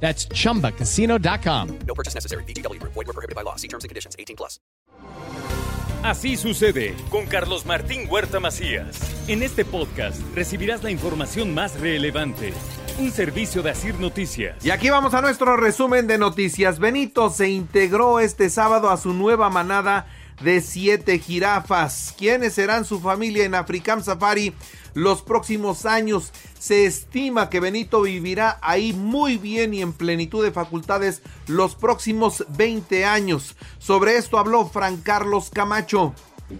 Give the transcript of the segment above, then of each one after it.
That's chumbacasino.com. No purchase necessary. BGW. Void were prohibited by law. See terms and conditions. 18 plus. Así sucede con Carlos Martín Huerta Macías. En este podcast recibirás la información más relevante. Un servicio de Asir Noticias. Y aquí vamos a nuestro resumen de noticias. Benito se integró este sábado a su nueva manada de siete jirafas. ¿Quiénes serán su familia en Africam Safari los próximos años? Se estima que Benito vivirá ahí muy bien y en plenitud de facultades los próximos 20 años. Sobre esto habló Fran Carlos Camacho.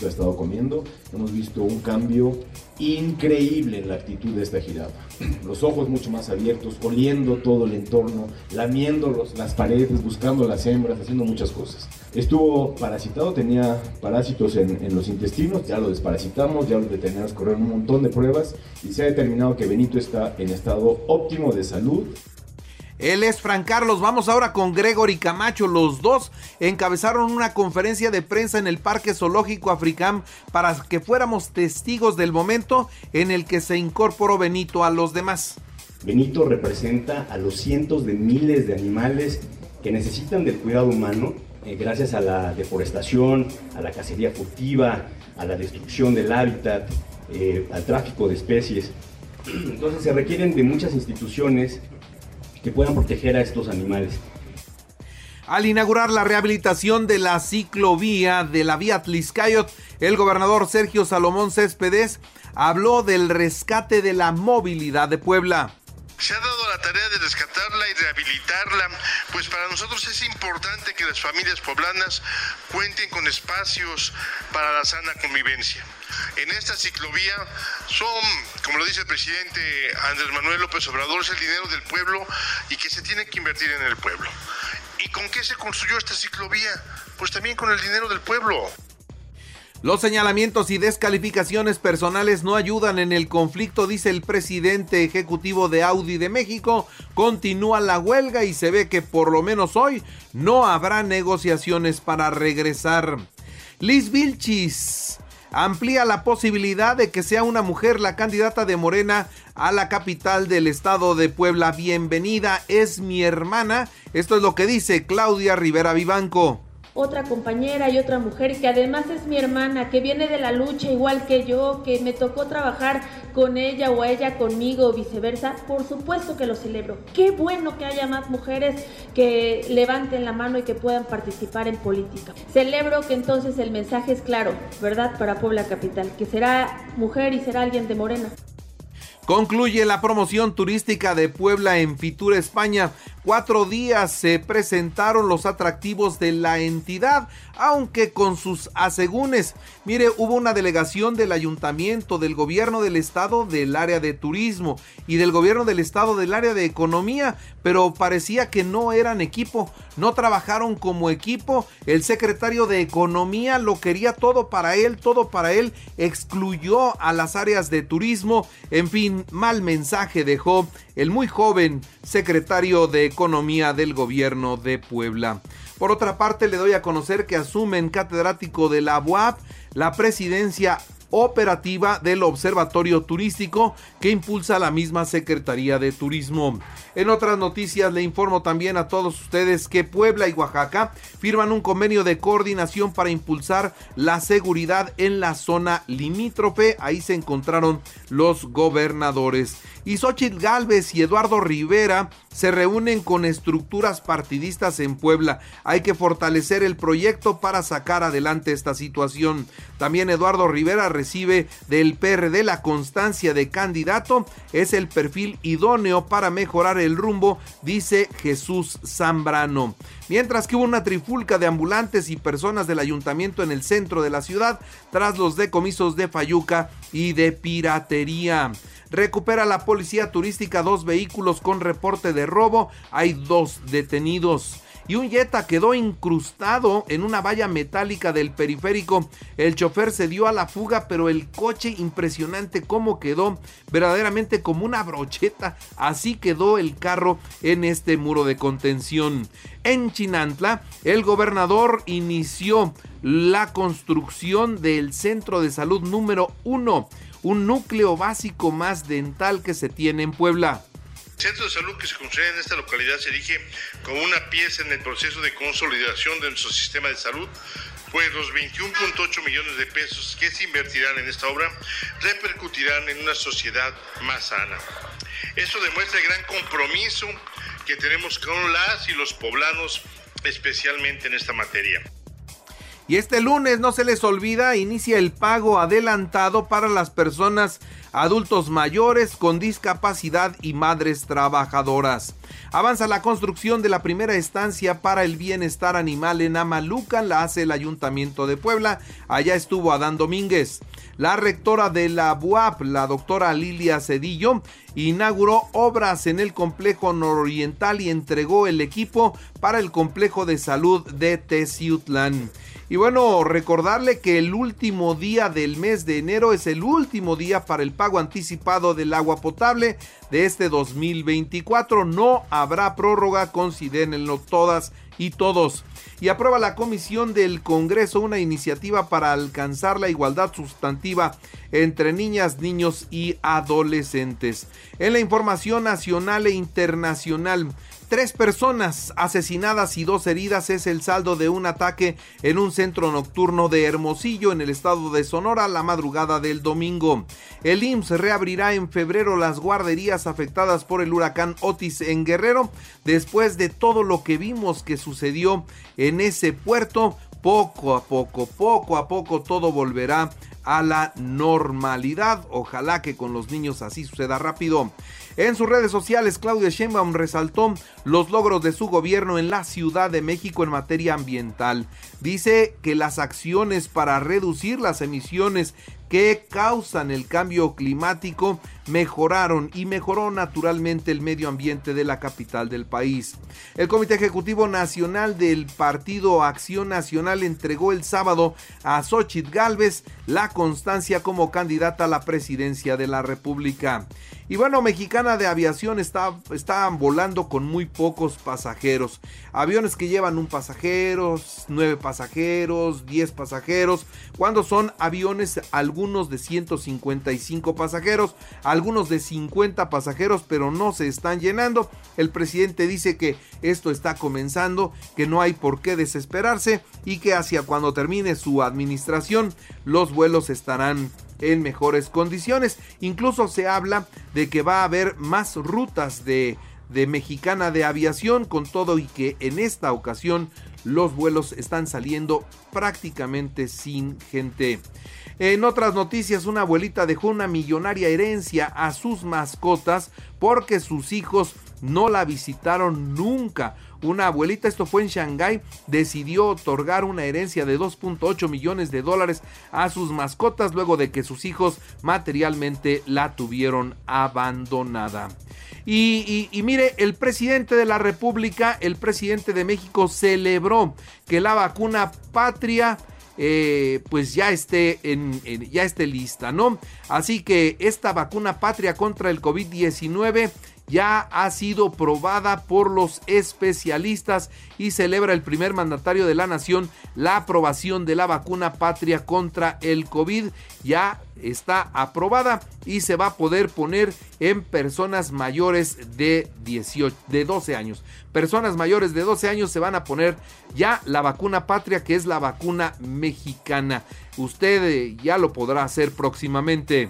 Ha estado comiendo, hemos visto un cambio increíble en la actitud de esta jirafa. Los ojos mucho más abiertos, oliendo todo el entorno, lamiendo las paredes, buscando las hembras, haciendo muchas cosas. Estuvo parasitado, tenía parásitos en, los intestinos, ya lo desparasitamos, ya lo detenemos, corrieron un montón de pruebas y se ha determinado que Benito está en estado óptimo de salud. Él es Fran Carlos. Vamos ahora con Gregory Camacho. Los dos encabezaron una conferencia de prensa en el Parque Zoológico Africam para que fuéramos testigos del momento en el que se incorporó Benito a los demás. Benito representa a los cientos de miles de animales que necesitan del cuidado humano eh, gracias a la deforestación, a la cacería furtiva, a la destrucción del hábitat, eh, al tráfico de especies. Entonces se requieren de muchas instituciones que puedan proteger a estos animales. Al inaugurar la rehabilitación de la ciclovía de la vía Tliscayot, el gobernador Sergio Salomón Céspedes habló del rescate de la movilidad de Puebla. Se ha dado la tarea de rescatarla y rehabilitarla, pues para nosotros es importante que las familias poblanas cuenten con espacios para la sana convivencia. En esta ciclovía son, como lo dice el presidente Andrés Manuel López Obrador, es el dinero del pueblo y que se tiene que invertir en el pueblo. ¿Y con qué se construyó esta ciclovía? Pues también con el dinero del pueblo. Los señalamientos y descalificaciones personales no ayudan en el conflicto, dice el presidente ejecutivo de Audi de México. Continúa la huelga y se ve que por lo menos hoy no habrá negociaciones para regresar. Liz Vilchis amplía la posibilidad de que sea una mujer la candidata de Morena a la capital del estado de Puebla. Bienvenida, es mi hermana. Esto es lo que dice Claudia Rivera Vivanco otra compañera y otra mujer que además es mi hermana, que viene de la lucha igual que yo, que me tocó trabajar con ella o ella conmigo o viceversa, por supuesto que lo celebro. Qué bueno que haya más mujeres que levanten la mano y que puedan participar en política. Celebro que entonces el mensaje es claro, ¿verdad? Para Puebla Capital, que será mujer y será alguien de Morena. Concluye la promoción turística de Puebla en Fitur, España. Cuatro días se presentaron los atractivos de la entidad, aunque con sus asegúnes. Mire, hubo una delegación del ayuntamiento, del gobierno del estado del área de turismo y del gobierno del estado del área de economía, pero parecía que no eran equipo, no trabajaron como equipo. El secretario de economía lo quería todo para él, todo para él, excluyó a las áreas de turismo, en fin, mal mensaje dejó el muy joven secretario de Economía del gobierno de Puebla. Por otra parte, le doy a conocer que asumen catedrático de la UAP la presidencia operativa del Observatorio Turístico que impulsa la misma Secretaría de Turismo. En otras noticias le informo también a todos ustedes que Puebla y Oaxaca firman un convenio de coordinación para impulsar la seguridad en la zona limítrofe. Ahí se encontraron los gobernadores. Y Galvez y Eduardo Rivera se reúnen con estructuras partidistas en Puebla. Hay que fortalecer el proyecto para sacar adelante esta situación. También Eduardo Rivera recibe del PRD la constancia de candidato. Es el perfil idóneo para mejorar el rumbo, dice Jesús Zambrano. Mientras que hubo una trifulca de ambulantes y personas del ayuntamiento en el centro de la ciudad tras los decomisos de Fayuca y de piratería. Recupera la policía turística dos vehículos con reporte de robo. Hay dos detenidos. y un Jetta quedó incrustado en una valla metálica del periférico. El chofer se dio a la fuga, pero el coche impresionante cómo quedó, verdaderamente como una brocheta. Así quedó el carro en este muro de contención. En Chinantla, el gobernador inició la construcción del centro de salud número uno, un núcleo básico más dental que se tiene en Puebla. El centro de salud que se construye en esta localidad se erige como una pieza en el proceso de consolidación de nuestro sistema de salud, pues los 21.8 millones de pesos que se invertirán en esta obra repercutirán en una sociedad más sana. Eso demuestra el gran compromiso que tenemos con las y los poblanos, especialmente en esta materia. Y este lunes, no se les olvida, inicia el pago adelantado para las personas adultos mayores con discapacidad y madres trabajadoras. Avanza la construcción de la primera estancia para el bienestar animal en Amalucan, la hace el Ayuntamiento de Puebla. Allá estuvo Adán Domínguez. La rectora de la BUAP, la doctora Lilia Cedillo, inauguró obras en el complejo nororiental y entregó el equipo para el complejo de salud de Teciutlán. Y bueno, recordarle que el último día del mes de enero es el último día para el pago anticipado del agua potable de este 2024. No habrá prórroga, considérenlo todas y todos. Y aprueba la Comisión del Congreso una iniciativa para alcanzar la igualdad sustantiva entre niñas, niños y adolescentes. En la información nacional e internacional, Tres personas asesinadas y dos heridas es el saldo de un ataque en un centro nocturno de Hermosillo en el estado de Sonora la madrugada del domingo. El IMSS reabrirá en febrero las guarderías afectadas por el huracán Otis en Guerrero después de todo lo que vimos que sucedió en ese puerto. Poco a poco, poco a poco todo volverá a la normalidad. Ojalá que con los niños así suceda rápido. En sus redes sociales, Claudia Sheinbaum resaltó los logros de su gobierno en la Ciudad de México en materia ambiental. Dice que las acciones para reducir las emisiones que causan el cambio climático mejoraron y mejoró naturalmente el medio ambiente de la capital del país. El Comité Ejecutivo Nacional del Partido Acción Nacional entregó el sábado a Xochitl Galvez la constancia como candidata a la presidencia de la República. Y bueno, Mexicana de Aviación está, estaban volando con muy pocos pasajeros. Aviones que llevan un pasajero, nueve pasajeros, diez pasajeros. Cuando son aviones, algunos de 155 pasajeros, algunos de 50 pasajeros, pero no se están llenando. El presidente dice que esto está comenzando, que no hay por qué desesperarse y que hacia cuando termine su administración, los vuelos estarán en mejores condiciones. Incluso se habla de que va a haber más rutas de, de mexicana de aviación con todo y que en esta ocasión los vuelos están saliendo prácticamente sin gente. En otras noticias, una abuelita dejó una millonaria herencia a sus mascotas porque sus hijos no la visitaron nunca. Una abuelita, esto fue en Shanghái, decidió otorgar una herencia de 2.8 millones de dólares a sus mascotas luego de que sus hijos materialmente la tuvieron abandonada. Y, mire, el presidente de la República, el presidente de México, celebró que la vacuna patria eh, pues ya esté, en, ya esté lista, ¿no? Así que esta vacuna patria contra el COVID-19 ya ha sido probada por los especialistas y celebra el primer mandatario de la nación la aprobación de la vacuna patria contra el COVID. Ya está aprobada y se va a poder poner en personas mayores de 18 de 12 años. Personas mayores de 12 años se van a poner ya la vacuna patria que es la vacuna mexicana. Usted eh, ya lo podrá hacer próximamente.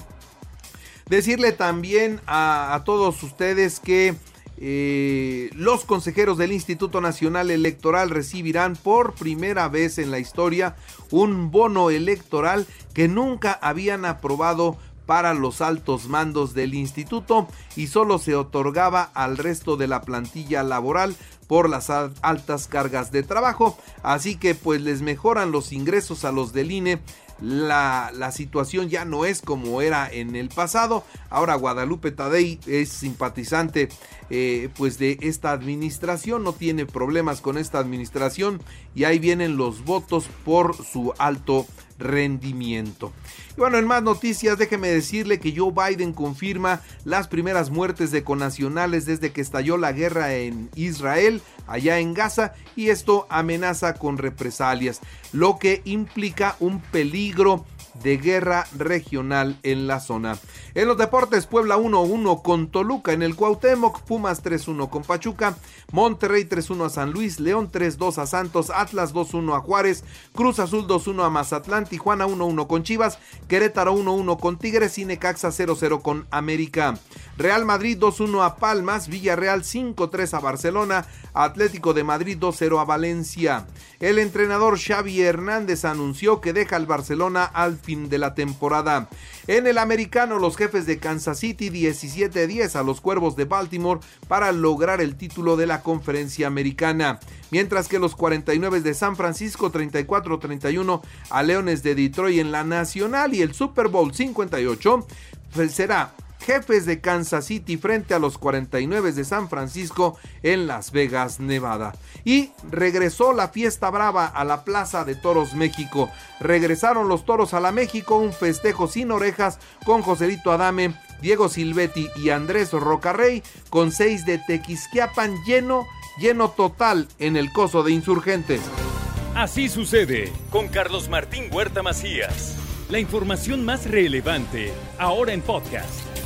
Decirle también a, todos ustedes que eh, los consejeros del Instituto Nacional Electoral recibirán por primera vez en la historia un bono electoral que nunca habían aprobado para los altos mandos del instituto y solo se otorgaba al resto de la plantilla laboral por las altas cargas de trabajo. Así que pues les mejoran los ingresos a los del INE la, la, situación ya no es como era en el pasado. Ahora Guadalupe Tadei es simpatizante eh, pues de esta administración, no tiene problemas con esta administración y ahí vienen los votos por su alto rendimiento. Y bueno, en más noticias, déjeme decirle que Joe Biden confirma las primeras muertes de conacionales desde que estalló la guerra en Israel, allá en Gaza, y esto amenaza con represalias, lo que implica un peligro de guerra regional en la zona. En los deportes, Puebla 1-1 con Toluca. En el Cuauhtémoc, Pumas 3-1 con Pachuca, Monterrey 3-1 a San Luis, León 3-2 a Santos, Atlas 2-1 a Juárez, Cruz Azul 2-1 a Mazatlán, Tijuana 1-1 con Chivas, Querétaro 1-1 con Tigres. Y Necaxa 0-0 con América. Real Madrid 2-1 a Palmas, Villarreal 5-3 a Barcelona, Atlético de Madrid 2-0 a Valencia. El entrenador Xavi Hernández anunció que deja al Barcelona al fin de la temporada. En el americano, los jefes de Kansas City 17-10 a los Cuervos de Baltimore para lograr el título de la conferencia americana. Mientras que los 49 de San Francisco 34-31 a Leones de Detroit en la Nacional y el Super Bowl 58 será jefes de Kansas City frente a los 49 de San Francisco en Las Vegas, Nevada. Y regresó la fiesta brava a la Plaza de Toros México. Regresaron los toros a la México, un festejo sin orejas con Joselito Adame, Diego Silvetti y Andrés Rocarrey, con seis de Tequisquiapan lleno, lleno total en el coso de insurgentes. Así sucede con Carlos Martín Huerta Macías. La información más relevante, ahora en podcast.